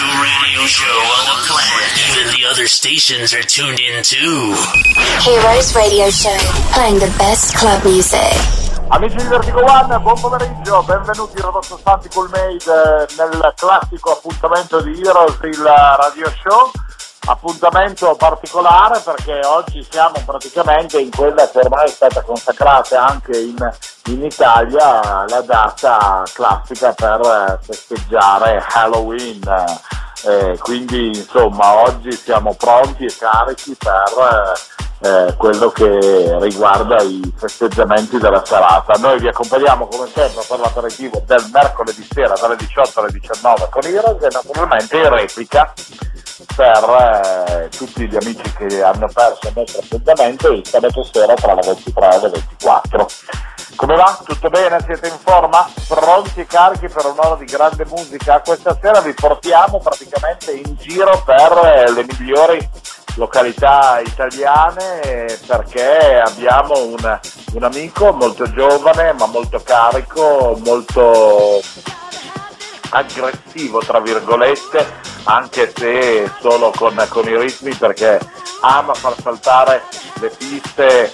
radio show on the planet. Even the other stations are tuned in too. Heroes Radio Show, playing the best club music. Amici di Vertigo One, buon pomeriggio, benvenuti in Rodotto Santi Cool Made nel classico appuntamento di Heroes, il radio show. Appuntamento particolare perché oggi siamo praticamente in quella che ormai è stata consacrata anche in, in Italia la data classica per festeggiare Halloween. Eh, quindi insomma oggi siamo pronti e carichi per eh, quello che riguarda i festeggiamenti della serata. Noi vi accompagniamo come sempre per l'aperitivo del mercoledì sera dalle 18 alle 19 con Heroes e naturalmente in replica per eh, tutti gli amici che hanno perso il nostro appuntamento il sabato sera tra le 23 e le 24. Come va? Tutto bene? Siete in forma? Pronti e carichi per un'ora di grande musica? Questa sera vi portiamo praticamente in giro per eh, le migliori località italiane perché abbiamo un, un amico molto giovane ma molto carico, molto aggressivo tra virgolette anche se solo con, con, i ritmi perché ama far saltare le piste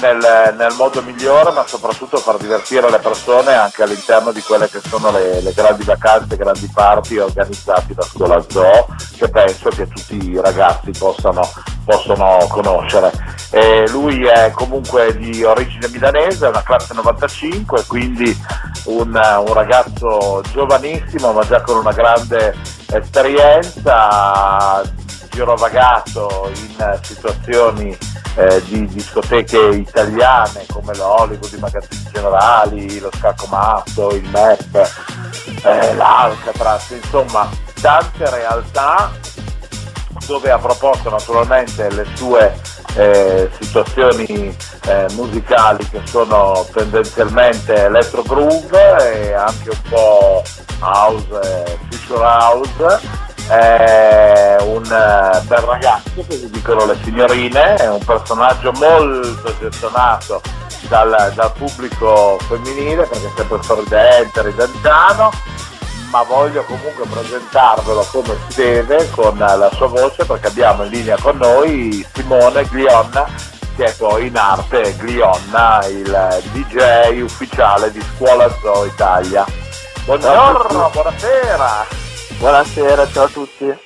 nel, nel, modo migliore ma soprattutto far divertire le persone anche all'interno di quelle che sono le, le grandi vacanze, grandi party organizzati da Scuola Zoo che penso che tutti i ragazzi possano, possono conoscere. E lui è comunque di origine milanese, è una classe 95 quindi un, un ragazzo giovanissimo ma già con una grande esperienza girovagato in situazioni eh, di discoteche italiane come l'Hollywood, i magazzini generali, lo Scacco Matto, il MEP, eh, l'Alcatraz, insomma tante realtà dove ha proposto naturalmente le sue eh, situazioni eh, musicali che sono tendenzialmente electro groove e anche un po' house, future house è un eh, bel ragazzo, così dicono le signorine, è un personaggio molto gettonato dal, dal pubblico femminile perché è sempre sorridente, ridanziano, ma voglio comunque presentarvelo come si deve con la sua voce perché abbiamo in linea con noi Simone Glionna che è poi in arte Glionna, il DJ ufficiale di Scuola Zoo Italia. Buongiorno, buonasera! Buonasera, ciao a tutti.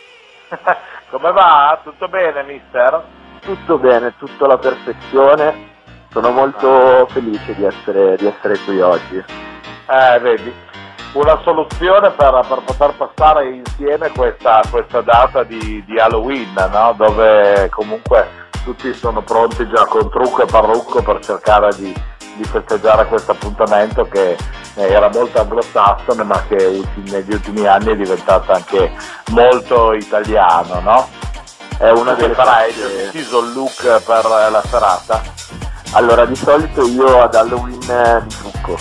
Come va? Tutto bene, mister? Tutto bene, tutto alla perfezione. Sono molto felice di essere, di essere qui oggi. Eh, vedi, una soluzione per, per poter passare insieme questa, questa data di, di Halloween, no? dove comunque tutti sono pronti già con trucco e parrucco per cercare di, di festeggiare questo appuntamento che era molto anglosassone ma che negli ultimi anni è diventato anche molto italiano, no? È una delle farai il preciso look per la serata? Allora di solito io ad Halloween mi trucco,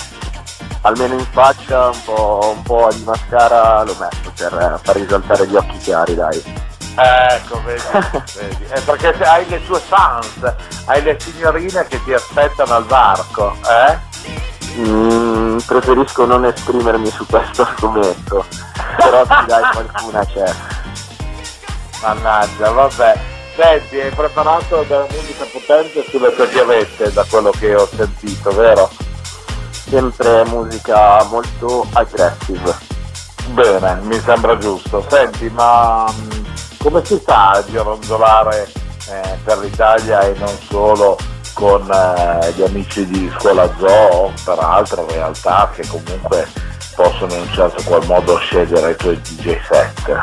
almeno in faccia un po', un po di mascara lo metto per far risaltare gli occhi chiari dai. Ecco, vedi, vedi. È perché hai le tue fans, hai le signorine che ti aspettano al varco, eh? Mm, preferisco non esprimermi su questo argomento, però sì dai qualcuna c'è. Mannaggia, vabbè. Senti, hai preparato della musica potente sulle tue chiavette da quello che ho sentito, vero? Sempre musica molto aggressive. Bene, mi sembra giusto. Senti, ma come si fa a gironzolare eh, per l'Italia e non solo con eh, gli amici di Scuola Zoo, peraltro realtà che comunque possono in un certo qual modo scegliere i tuoi DJ set?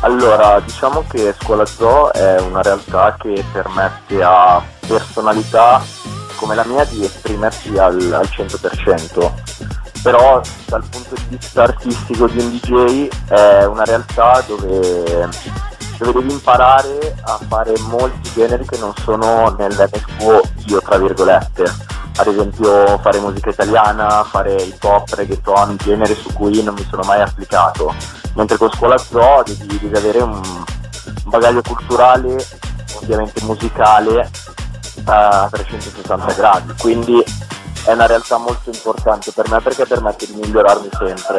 Allora, diciamo che Scuola Zoo è una realtà che permette a personalità come la mia di esprimersi al, al 100%, però dal punto di vista artistico di un DJ è una realtà dove, dove devi imparare a fare molti generi che non sono nel tuo io, tra virgolette. Ad esempio fare musica italiana, fare hip hop, reggaeton, generi su cui non mi sono mai applicato. Mentre con Scuola Zoo devi, devi avere un bagaglio culturale, ovviamente musicale, a 360 gradi. Quindi è una realtà molto importante per me perché permette di migliorarmi sempre.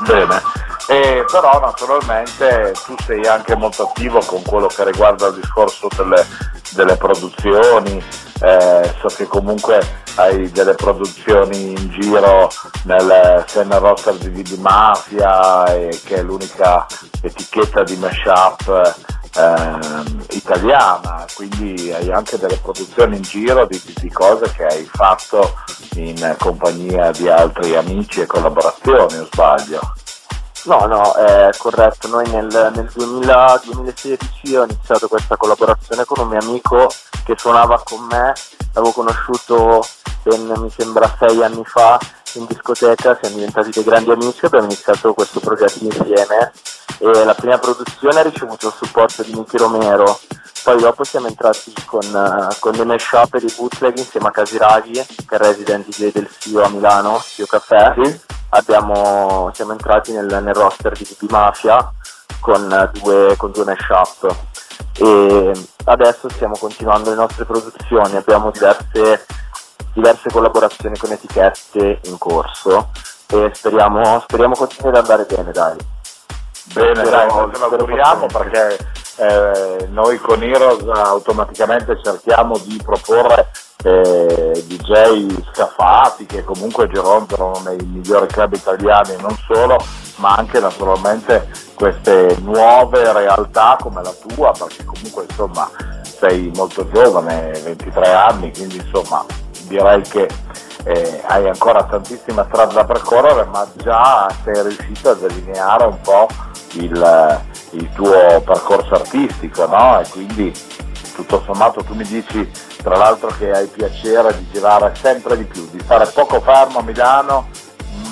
Bene, E però naturalmente tu sei anche molto attivo con quello che riguarda il discorso delle, delle produzioni, eh, so che comunque hai delle produzioni in giro nel Senna Roster di, di Mafia che è l'unica etichetta di mashup ehm, italiana, quindi hai anche delle produzioni in giro di, di, cose che hai fatto in compagnia di altri amici e collaborazioni, o sbaglio? No, no, è corretto. Noi nel, nel 2000, 2016 ho iniziato questa collaborazione con un mio amico che suonava con me, l'avevo conosciuto ben, mi sembra sei anni fa in discoteca, siamo diventati dei grandi amici, abbiamo iniziato questo progetto insieme e la prima produzione ha ricevuto il supporto di Nicky Romero, poi dopo siamo entrati con, uh, con dei mashup e dei bootleg insieme a Casiraghi, che è resident DJ del SIO a Milano, SIO Caffè. Sì. Abbiamo, siamo entrati nel, nel roster di DB Mafia con due, con due mashup e adesso stiamo continuando le nostre produzioni, abbiamo diverse, diverse collaborazioni con etichette in corso e speriamo, speriamo continui ad andare bene dai. Bene, Però, dai, ce lo auguriamo perché eh, noi con Heroes automaticamente cerchiamo di proporre eh, DJ scafati che comunque gironzolano nei migliori club italiani non solo, ma anche naturalmente queste nuove realtà come la tua, perché comunque insomma sei molto giovane, 23 anni, quindi insomma direi che eh, hai ancora tantissima strada da percorrere, ma già sei riuscito a delineare un po' il, il tuo percorso artistico, no? E quindi tutto sommato tu mi dici tra l'altro che hai piacere di girare sempre di più, di stare poco fermo a Milano,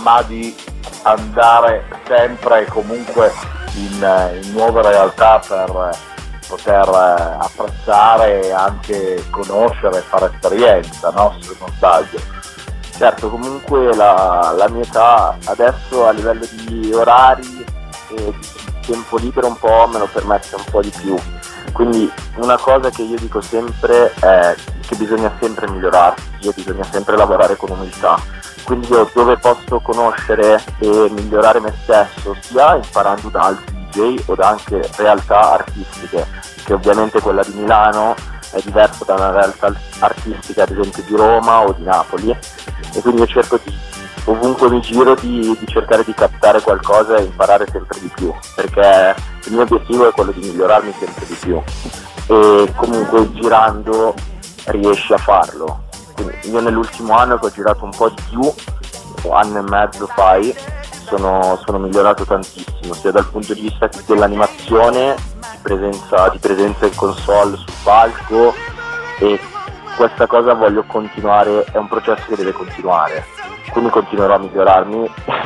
ma di andare sempre e comunque in, in nuove realtà per poter apprezzare e anche conoscere e fare esperienza, no? Se non sbaglio. Certo, comunque la, la mia età adesso a livello di orari e di tempo libero un po' me lo permette un po' di più. Quindi una cosa che io dico sempre è che bisogna sempre migliorarsi e bisogna sempre lavorare con umiltà. Quindi io dove posso conoscere e migliorare me stesso, sia imparando da altri DJ o da anche realtà artistiche, che ovviamente quella di Milano è diversa da una realtà artistica ad esempio di Roma o di Napoli e quindi io cerco di ovunque mi giro di, di, cercare di captare qualcosa e imparare sempre di più, perché il mio obiettivo è quello di migliorarmi sempre di più e comunque girando riesci a farlo. Quindi io nell'ultimo anno che ho girato un po' di più, anno e mezzo fai, sono, sono migliorato tantissimo, sia dal punto di vista dell'animazione, presenza, di presenza in console sul palco e questa cosa voglio continuare, è un processo che deve continuare. Quindi continuerò a migliorarmi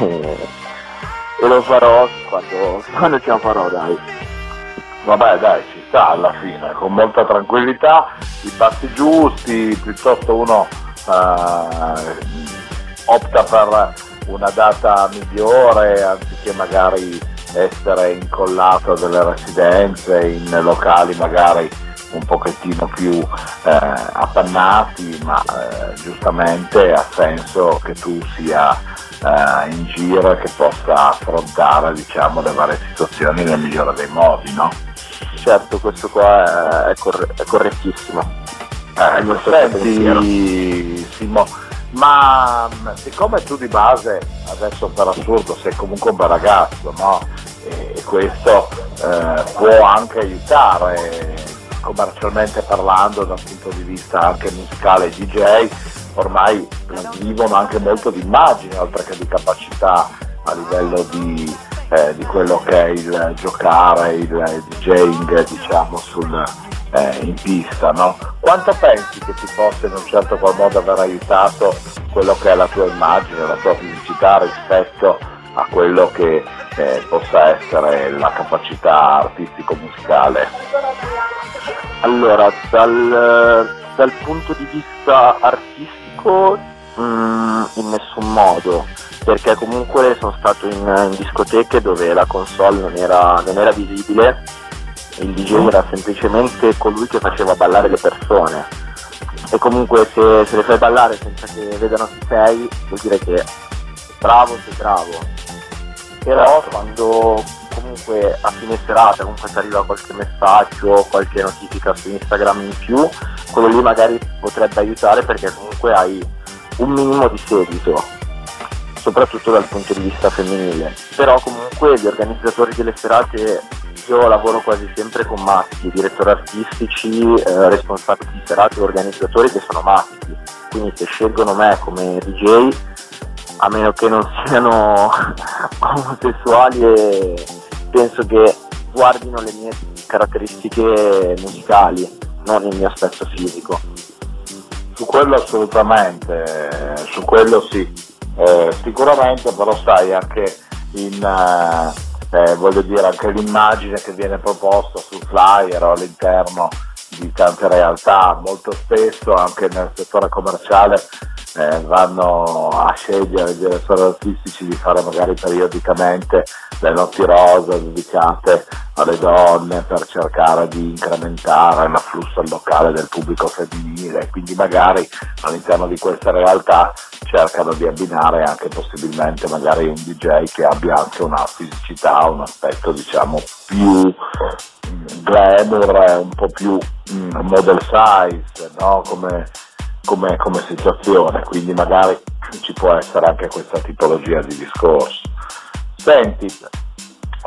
e lo farò quando, quando ce la farò dai. Vabbè dai ci sta alla fine con molta tranquillità i passi giusti piuttosto uno uh, opta per una data migliore anziché magari essere incollato a delle residenze in locali magari un pochettino più eh, appannati, ma eh, giustamente ha senso che tu sia eh, in giro e che possa affrontare diciamo, le varie situazioni nel migliore dei modi. No? Certo, questo qua è, corre- è correttissimo. Eh, senti, Simo, ma siccome tu di base, adesso per assurdo, sei comunque un bel ragazzo, no? e, questo eh, può anche aiutare commercialmente parlando dal punto di vista anche musicale DJ ormai vivono anche molto di immagine oltre che di capacità a livello di, eh, di quello che è il giocare, il DJing diciamo sul, eh, in pista. No? Quanto pensi che ti possa in un certo qual modo aver aiutato quello che è la tua immagine, la tua fisicità rispetto a quello che eh, possa essere la capacità artistico-musicale? Allora, dal, dal punto di vista artistico mm, in nessun modo, perché comunque sono stato in, in discoteche dove la console non era, non era visibile, il DJ era semplicemente colui che faceva ballare le persone. E comunque se, se le fai ballare senza che vedano chi sei vuol dire che bravo sei bravo. Però quando comunque a fine serata comunque ti arriva qualche messaggio, qualche notifica su Instagram in più, quello lì magari potrebbe aiutare perché comunque hai un minimo di seguito, soprattutto dal punto di vista femminile. Però comunque gli organizzatori delle serate, io lavoro quasi sempre con maschi, direttori artistici, eh, responsabili di serate, organizzatori che sono maschi, quindi se scelgono me come DJ, a meno che non siano omosessuali penso che guardino le mie caratteristiche musicali, non il mio aspetto fisico. Su quello assolutamente, su quello sì, eh, sicuramente però sai anche in, eh, eh, voglio dire, anche l'immagine che viene proposta sul flyer o all'interno di tante realtà, molto spesso anche nel settore commerciale eh, vanno a scegliere i direttori artistici di fare magari periodicamente le notti rosa dedicate alle donne per cercare di incrementare l'afflusso al locale del pubblico femminile quindi magari all'interno di questa realtà cercano di abbinare anche possibilmente magari un DJ che abbia anche una fisicità, un aspetto diciamo più glamour, un po' più mm, model size, no? come, come, come situazione, quindi magari ci può essere anche questa tipologia di discorso. Senti,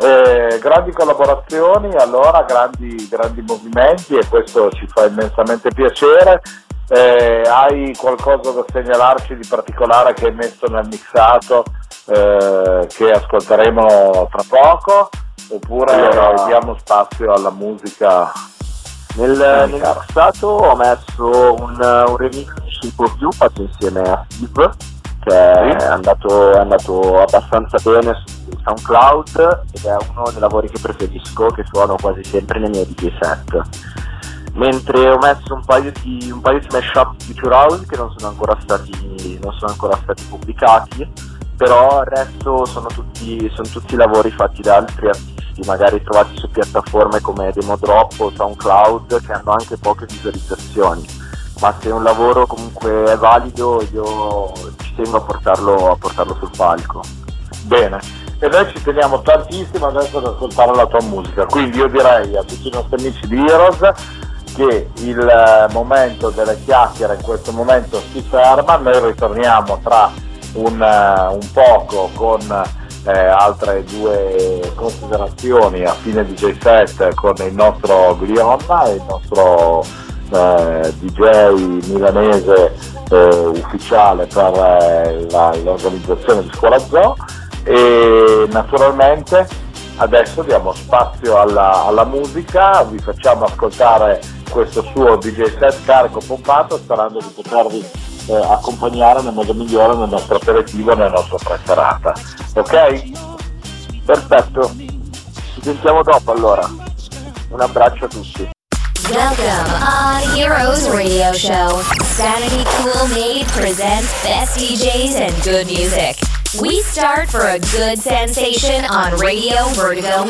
eh, grandi collaborazioni, allora grandi, grandi movimenti e questo ci fa immensamente piacere. Eh, hai qualcosa da segnalarci di particolare che hai messo nel mixato eh, che ascolteremo tra poco oppure Allora- diamo spazio alla musica Nel, nel mixato ho messo un, un remix di Shape of You fatto insieme a Steve che è, Sì. andato, è andato abbastanza bene su SoundCloud ed è uno dei lavori che preferisco che suono quasi sempre nei miei DJ set. Mentre ho messo un paio di, un paio di mashup Future House che non sono ancora stati, non sono ancora stati pubblicati però il resto sono tutti, sono tutti lavori fatti da altri artisti, magari trovati su piattaforme come Demodrop o SoundCloud che hanno anche poche visualizzazioni, ma se un lavoro comunque è valido io ci tengo a portarlo, a portarlo sul palco. Bene, e noi ci teniamo tantissimo adesso ad ascoltare la tua musica, quindi io direi a tutti i nostri amici di Heroes che il eh, momento delle chiacchiere in questo momento si ferma, noi ritorniamo tra un, eh, un poco con eh, altre due considerazioni a fine DJ set con il nostro Glionna e il nostro eh, DJ milanese eh, ufficiale per eh, la- l'organizzazione di Scuola Zoo e naturalmente adesso diamo spazio alla, alla musica, vi facciamo ascoltare questo suo DJ set carico pompato sperando di potervi eh, accompagnare nel modo migliore nel nostro aperitivo, nella nostra preserata. Ok? Perfetto, ci sentiamo dopo allora. Un abbraccio a tutti. Welcome on Heroes Radio Show. Sanity Cool Made presents best DJs and good music. We start for a good sensation on Radio Vertigo 1.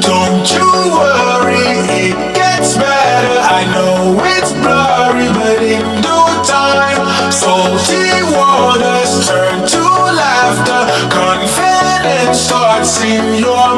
Don't you worry, it gets better. I know it's blurry, but in due time, salty waters turn to laughter. Confidence starts in your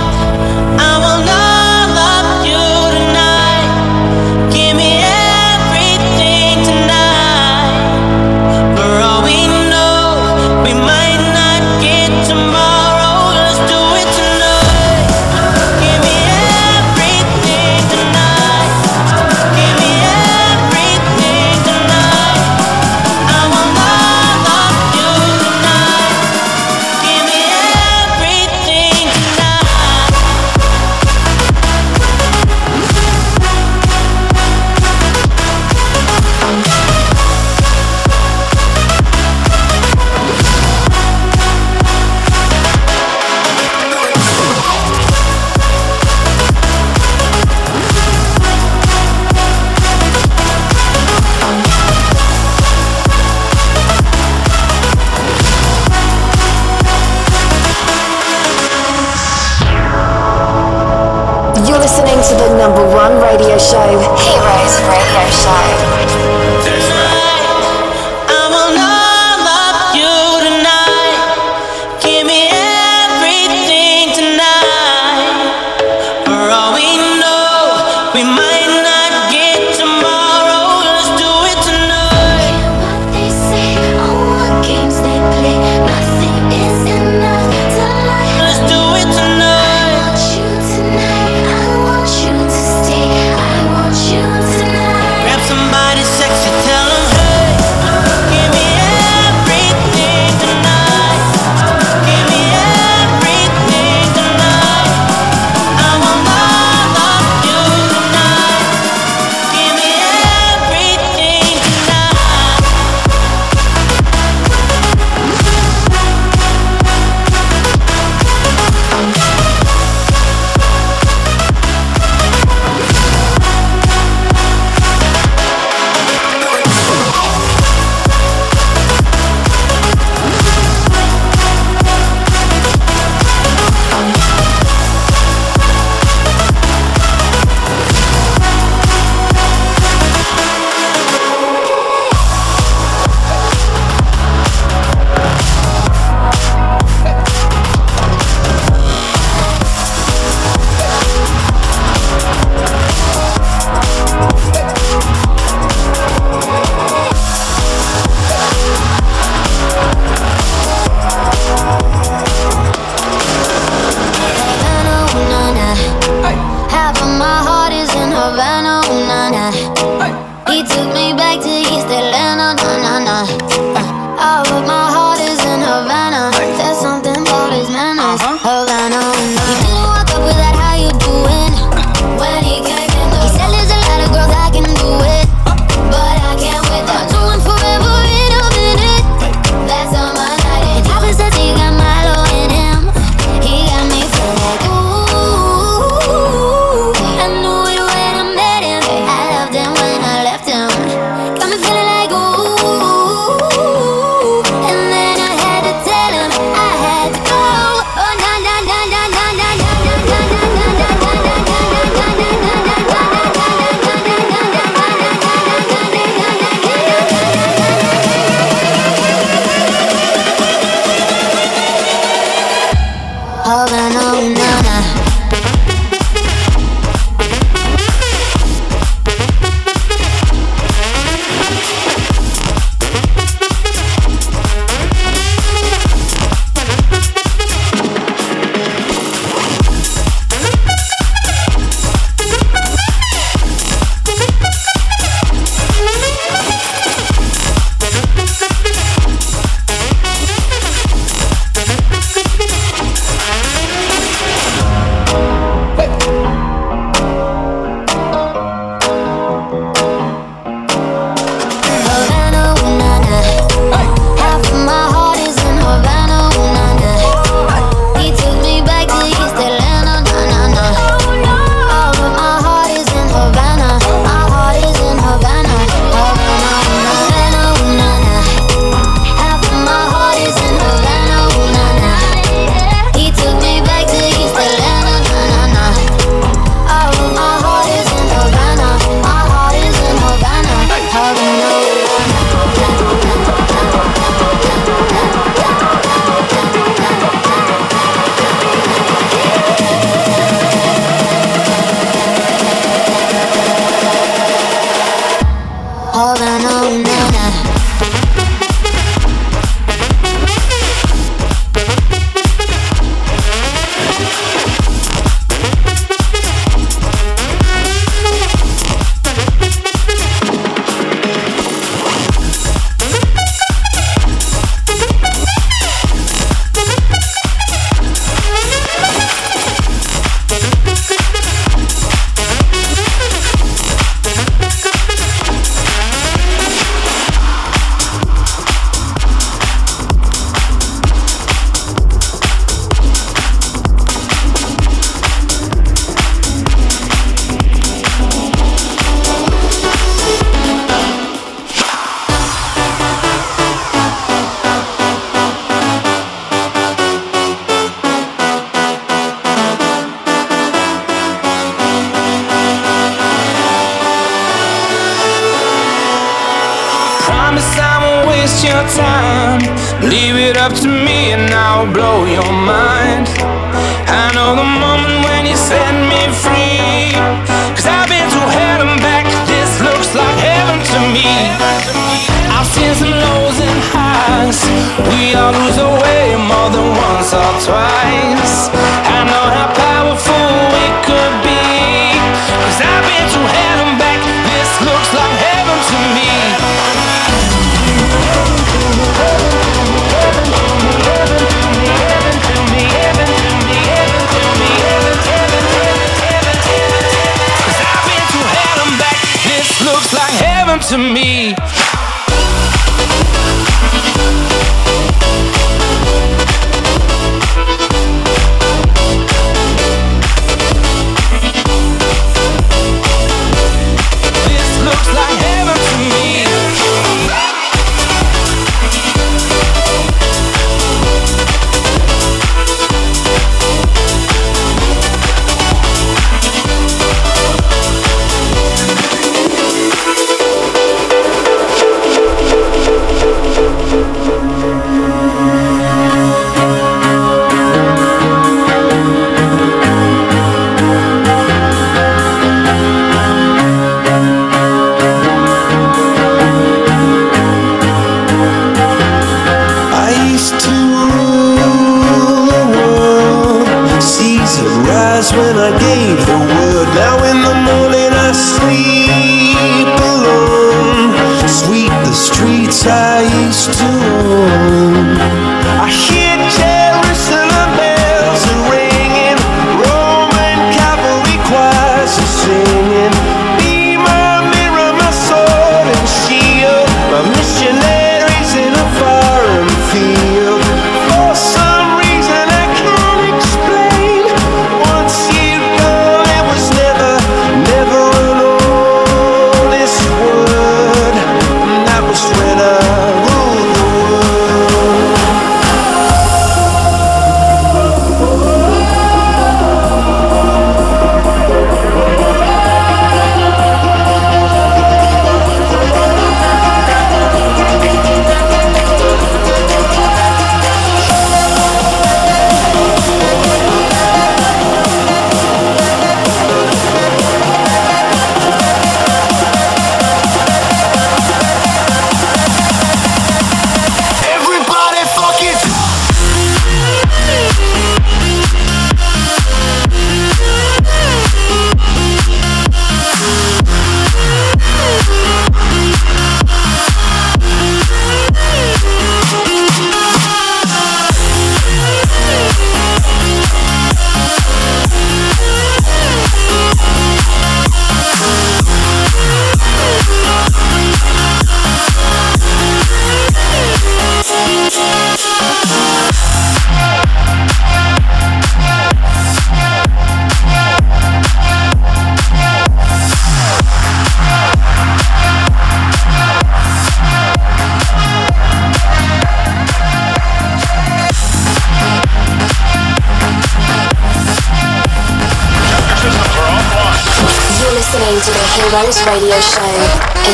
Radio Show.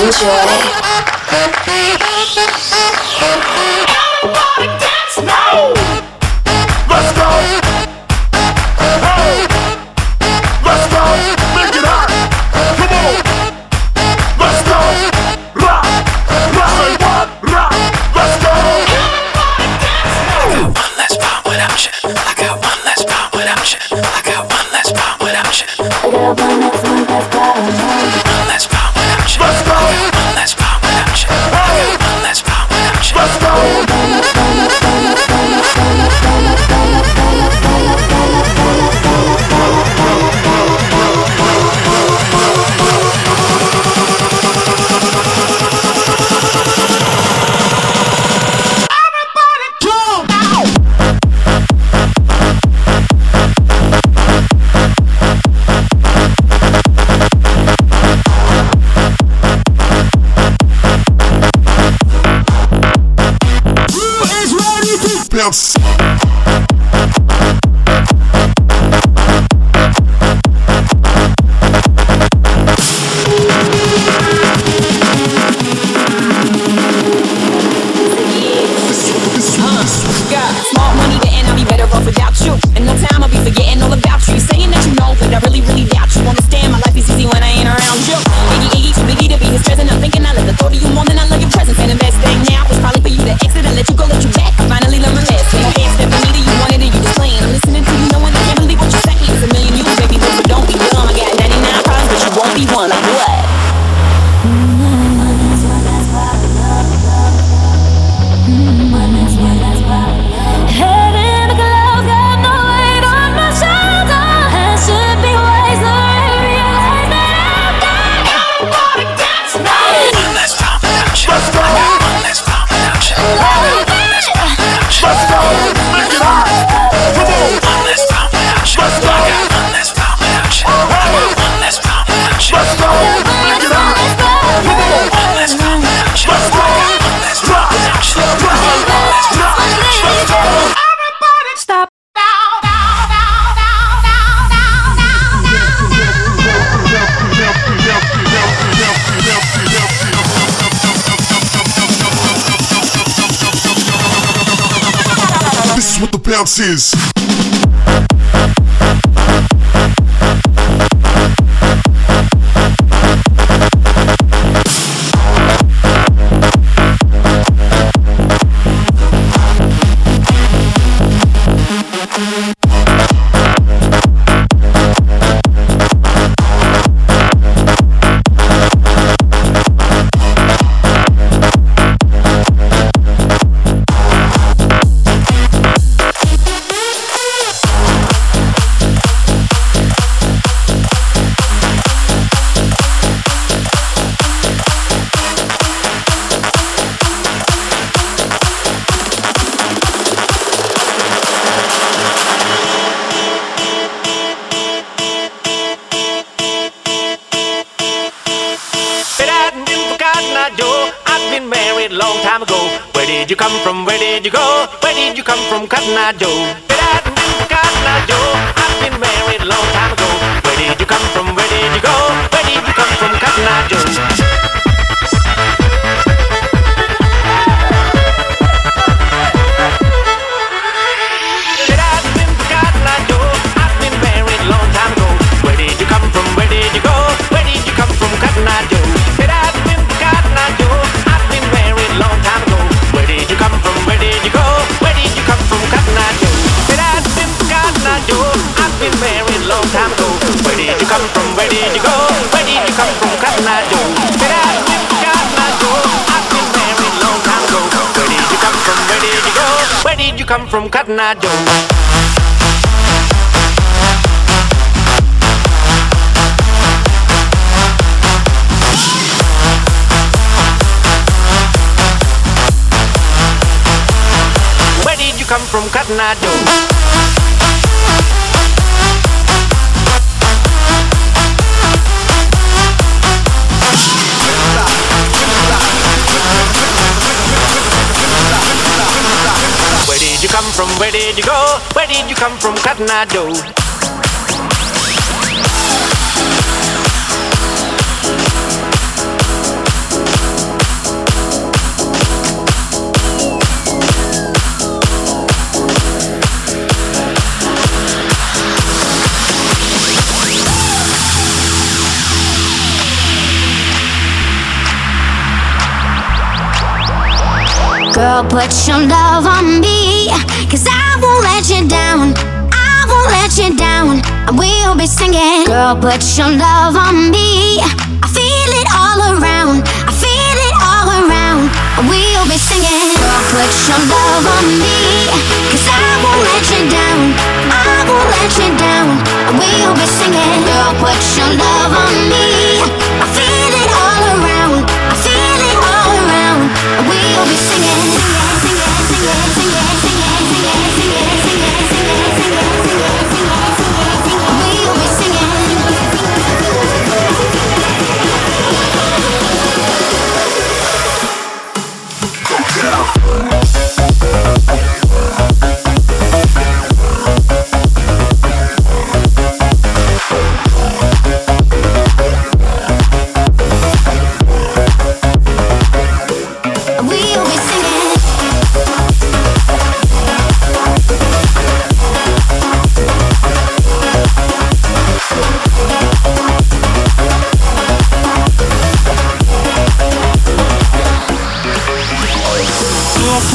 Enjoy. Where did you go? Where did you come from, Cotton Girl, put your love on me. Cause I won't let you down. I won't let you down. I will be singing. Girl, put your love on me. I feel it all around. I feel it all around. I will be singing. Girl, put your love on me. Cause I won't let you down. I won't let you down. I will be singing. Girl, put your love on me. I'll be singing.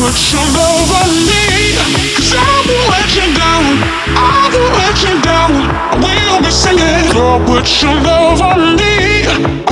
put your love on me. I've been let down. I've been down. I will be singing. Girl, put your love on me.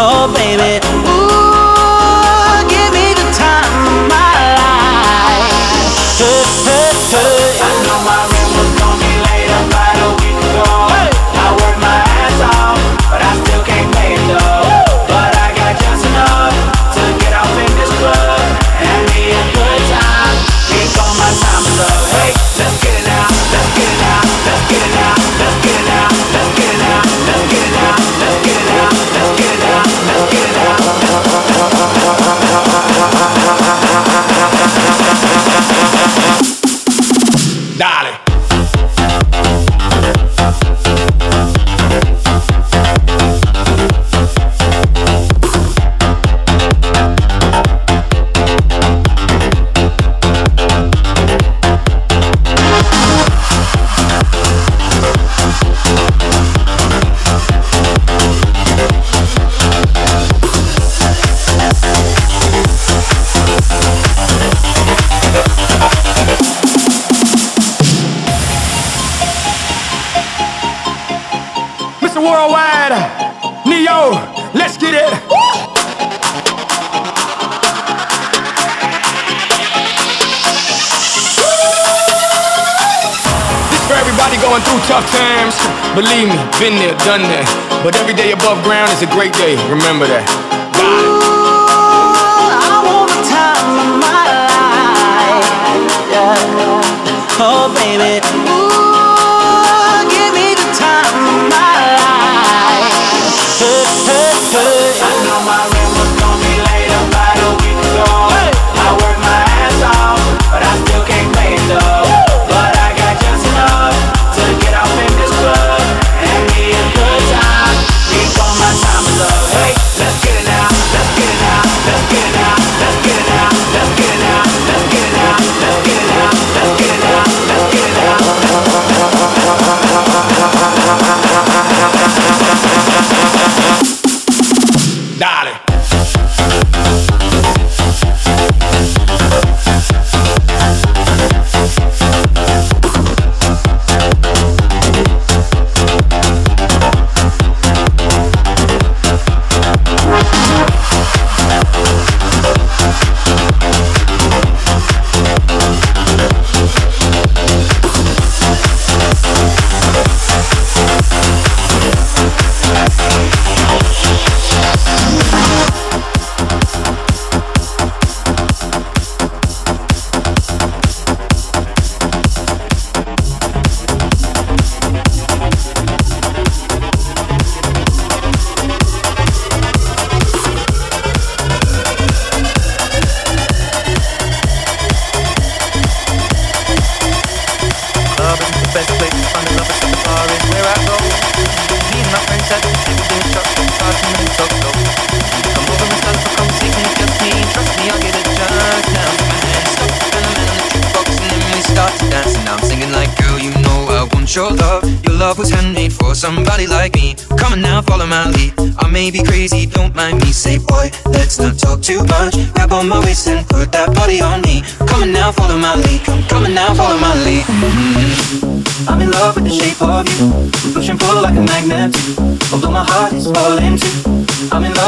Oh, baby. Ooh, give me the time of my life. tough times, believe me, been there, done that. But every day above ground is a great day, remember that. God. Oh, baby.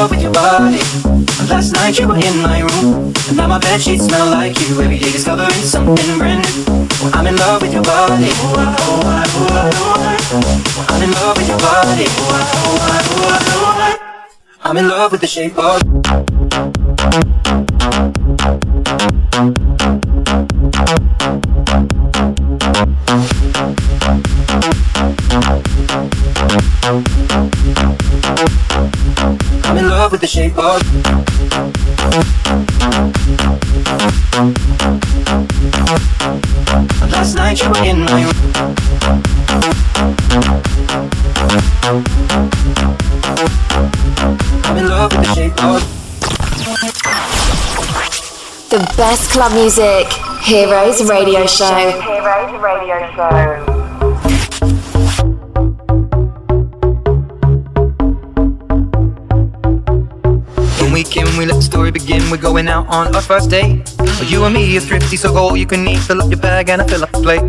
love with your body. Last night you were in my room, and now my bed sheets smell like you. Every day discovering something brand new. Well, I'm in love with your body. I'm in love with your body. I'm in love with the shape of. with the shape of. Last night you were in my room. The. The best club music. Heroes Radio Show. Heroes Radio Show. we let the story begin. We're going out on our first date. Oh, you and me are thrifty, so go all you can eat. Fill up your bag and I fill up the plate.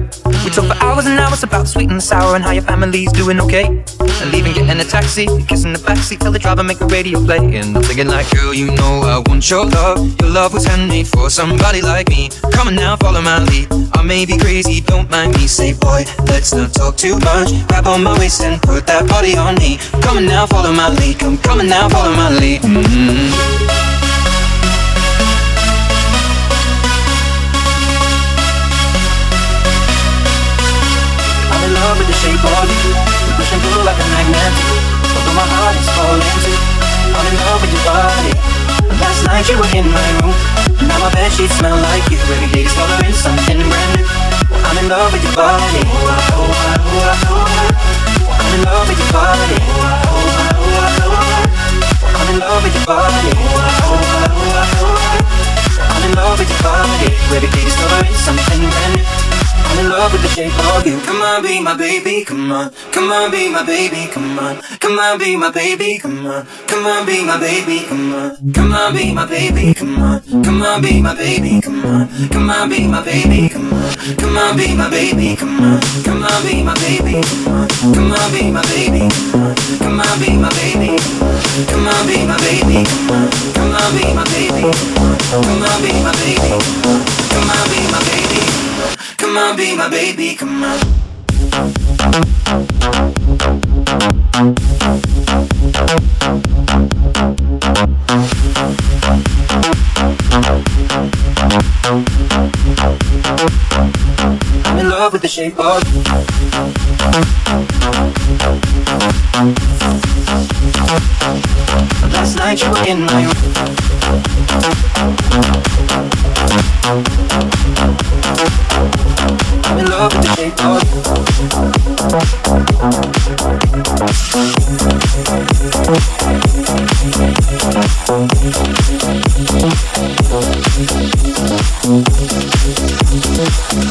We talk for hours and hours about sweet and sour and how your family's doing okay. And leaving, getting a taxi, kissing the backseat, tell the driver make the radio play. And I'm thinking like, girl, you know I want your love. Your love was handmade for somebody like me. Come on now, follow my lead. I may be crazy, don't mind me. Say, boy, let's not talk too much. Grab on my waist and put that body on me. Come on now, follow my lead. Come, coming now, follow my lead. Mm-hmm. Shape you. We push and pull like a magnet. Although my heart is falling too. I'm in love with your body. Last night you were in my room. Now my bed sheets smell like you. Every day discovering something brand new. I'm in love with your body. Oh, oh, oh. oh, oh, oh. I'm in love with your body. I'm in love with your body. I'm in love with your body. Every day discovering something brand new. I'm in love with the shape of you. Come on, be my baby, come on. Come on, be my baby, come on. Come on, be my baby, come on. Come on, be my baby, come on. Come on, be my baby, come on. Come on, be my baby, come on. Come on, be my baby, come on. Come on, be my baby, come on. Come on, be my baby, come on. Come on, be my baby, come on. Come on, be my baby, come on. Be my baby, come on. Come on, be my baby, come on. Come on, be my baby, come on. Come on, be my baby. Come on, be my baby, come on. I'm in love with the shape of. Last night you were in my I'm in love the of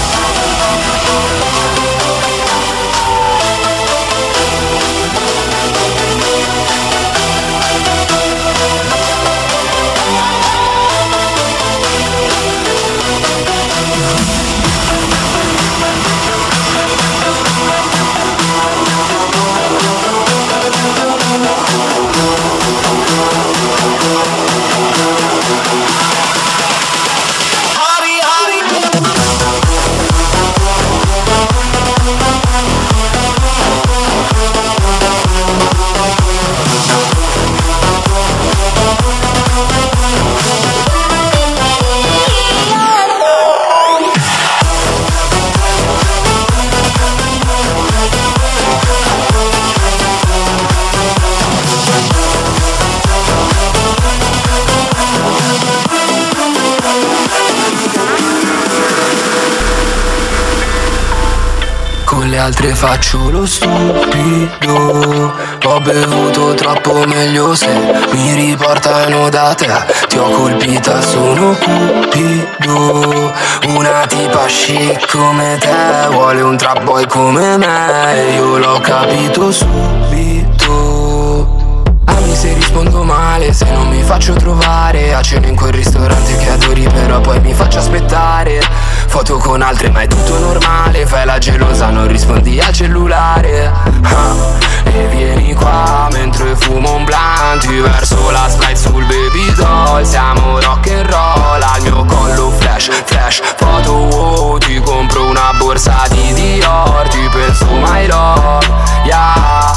Altre faccio lo stupido. Ho bevuto troppo meglio se mi riportano da te. Ti ho colpita, sono cupido. Una tipa chic come te Vuole un trap boy come me. Io l'ho capito subito. Ami se rispondo male, se non mi faccio trovare. A cena in quel ristorante che adori però poi mi faccio aspettare foto con altre ma è tutto normale. Fai la gelosa, non rispondi al cellulare. Ah, E vieni qua mentre fumo un blunt Verso la slide sul baby doll. Siamo rock and roll al mio collo flash Flash, foto wow Ti compro una borsa di Dior. Ti penso my love, yeah.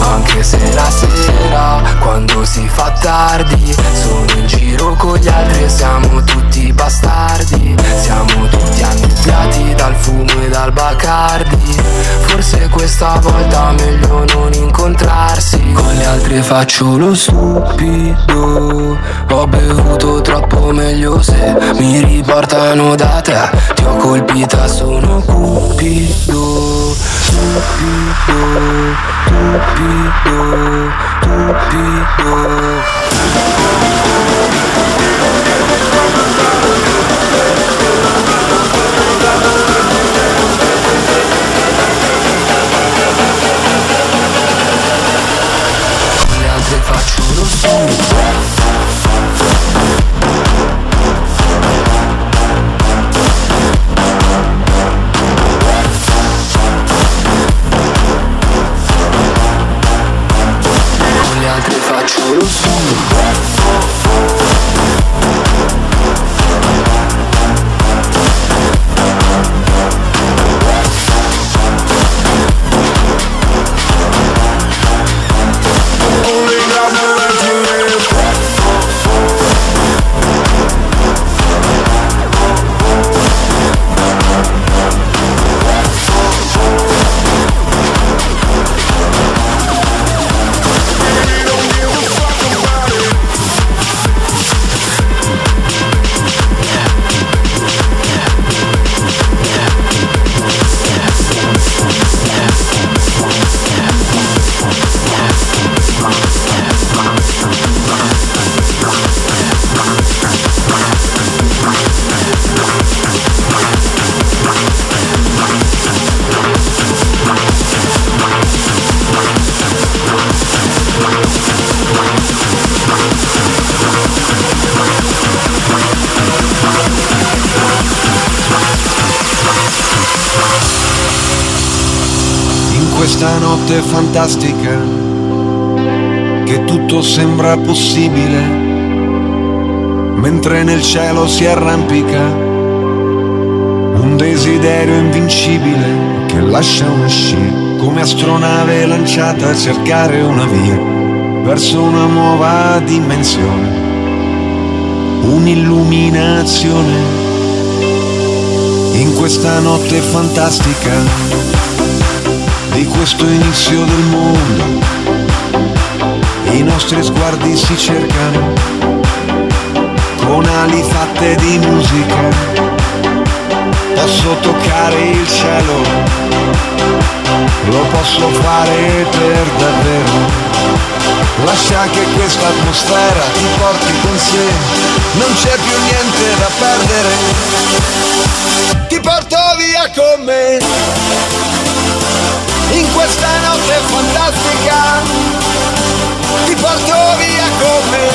Anche se la sera, quando si fa tardi Sono in giro con gli altri e siamo tutti bastardi. Siamo tutti annebbiati dal fumo e dal bacardi. Forse questa volta meglio non incontrarsi. Con gli altri faccio lo stupido. Ho bevuto troppo meglio se mi riportano da te. Ti ho colpita, sono cupido. Stupido, stupido, stupido faccio sembra possibile, mentre nel cielo si arrampica un desiderio invincibile che lascia una scia come astronave lanciata a cercare una via verso una nuova dimensione, un'illuminazione. In questa notte fantastica di questo inizio del mondo. I nostri sguardi si cercano con ali fatte di musica. Posso toccare il cielo, lo posso fare per davvero. Lascia che questa atmosfera ti porti con sé, non c'è più niente da perdere. Ti porto via con me in questa notte fantastica ti porto via con me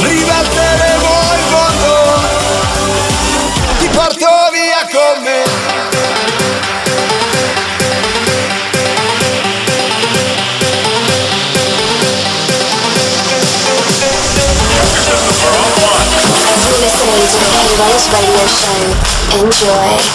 ribalteremo il mondo ti porto via con me Radio Show. Enjoy.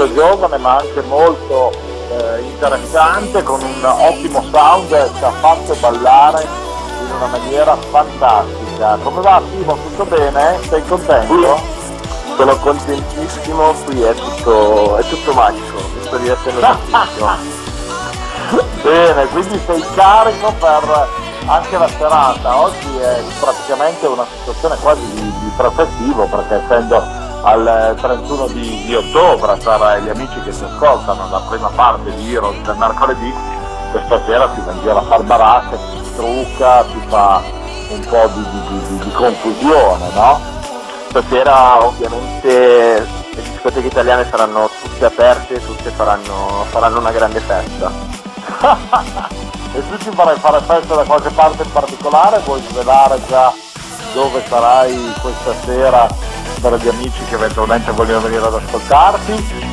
Molto giovane ma anche molto eh, interessante, con un ottimo sound, ci ha fatto ballare in una maniera fantastica. Come va Simo? Tutto bene? Sei contento? Sono contentissimo, qui è tutto, è tutto magico, mi sto divertendo tantissimo. Bene, quindi sei carico per anche la serata. Oggi è praticamente una situazione quasi di, di perché essendo al 31 di, di ottobre per gli amici che si ascoltano la prima parte di Heroes del mercoledì, questa sera si va in giro a far baracche, si trucca, si fa un po' di, di- di- confusione, no? Stasera ovviamente le discoteche italiane saranno tutte aperte, tutte faranno, faranno una grande festa. e tu ci farai fare festa da qualche parte in particolare? Vuoi svelare già dove sarai questa sera per gli amici che eventualmente vogliono venire ad ascoltarti?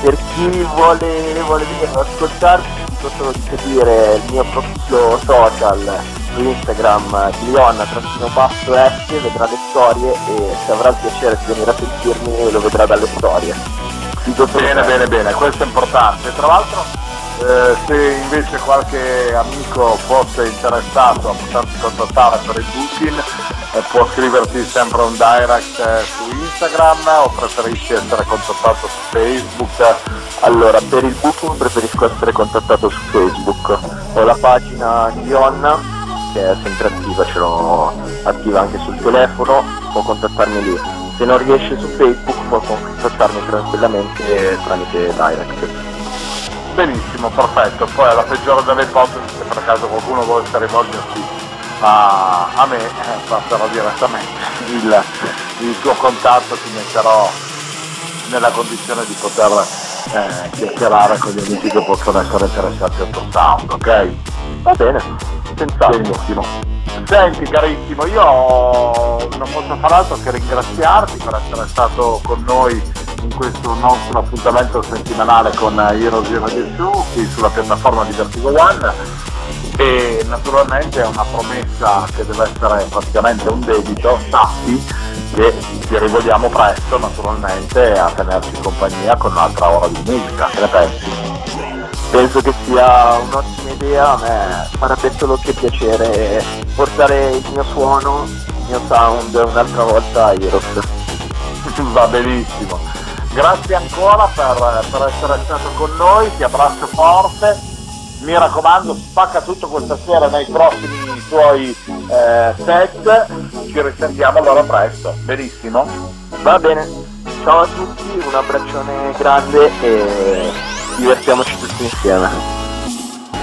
Per chi vuole, vuole venire ad ascoltarmi, dico solo di seguire il mio profilo social su Instagram glion-basso s, vedrà le storie e se avrà il piacere di venire a sentirmi lo vedrà dalle storie. Bene, bene, bene, questo è importante. Tra l'altro, eh, se invece qualche amico fosse interessato a potersi contattare per il booking, eh, può scriverti sempre un direct eh, su Instagram o preferisci essere contattato su Facebook? Allora, per il booking preferisco essere contattato su Facebook. Ho la pagina Dion che è sempre attiva, ce l'ho attiva anche sul telefono, può contattarmi lì. Se non riesce su Facebook può contattarmi tranquillamente tramite direct. Benissimo, perfetto. Poi alla peggiore delle ipotesi, se per caso qualcuno volesse rivolgersi a, a me, eh, passerò direttamente il, il tuo contatto, ti metterò nella condizione di poter eh, chiacchierare con gli amici che possono essere interessati al tuo sound, ok? Va bene, senz'altro. Benissimo. Senti carissimo, io non posso far altro che ringraziarti per essere stato con noi in questo nostro appuntamento settimanale con Heroes Radio Show qui sulla piattaforma di Vertigo One e naturalmente è una promessa che deve essere praticamente un debito, sappi che ti rivolgiamo presto naturalmente a tenerci compagnia con un'altra ora di musica, che ne pensi? Penso che sia un'ottima idea, a me farebbe solo che piacere portare il mio suono, il mio sound un'altra volta a Heroes. Va benissimo. Grazie ancora per, per essere stato con noi, ti abbraccio forte. Mi raccomando, spacca tutto questa sera nei prossimi tuoi eh, set. Ci risentiamo allora presto. Benissimo? Va bene, ciao a tutti, un abbraccione grande e divertiamoci tutti insieme.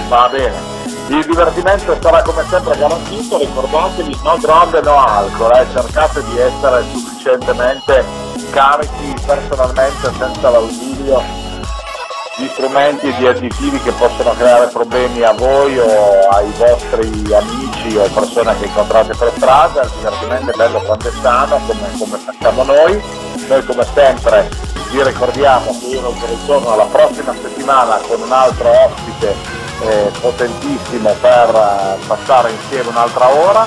Va bene. Il divertimento sarà come sempre garantito, ricordatevi no droghe, no alcol, eh. cercate di essere sufficientemente carichi personalmente senza l'ausilio di strumenti e di additivi che possono creare problemi a voi o ai vostri amici o persone che incontrate per strada, il divertimento è bello quando è sano come, come facciamo noi, noi come sempre vi ricordiamo che io ritorno la prossima settimana con un altro ospite eh, potentissimo per eh, passare insieme un'altra ora.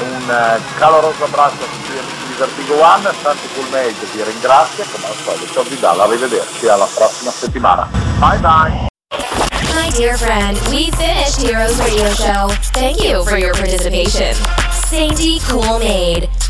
Un eh, caloroso abbraccio a tutti gli amici di Vertigo One, Santi Coolmade vi ringrazio, come al solito vi dà arrivederci alla prossima settimana. Bye bye! My dear friend, we finished Heroes Radio Show. Thank you for your participation. Sainty Cool Maid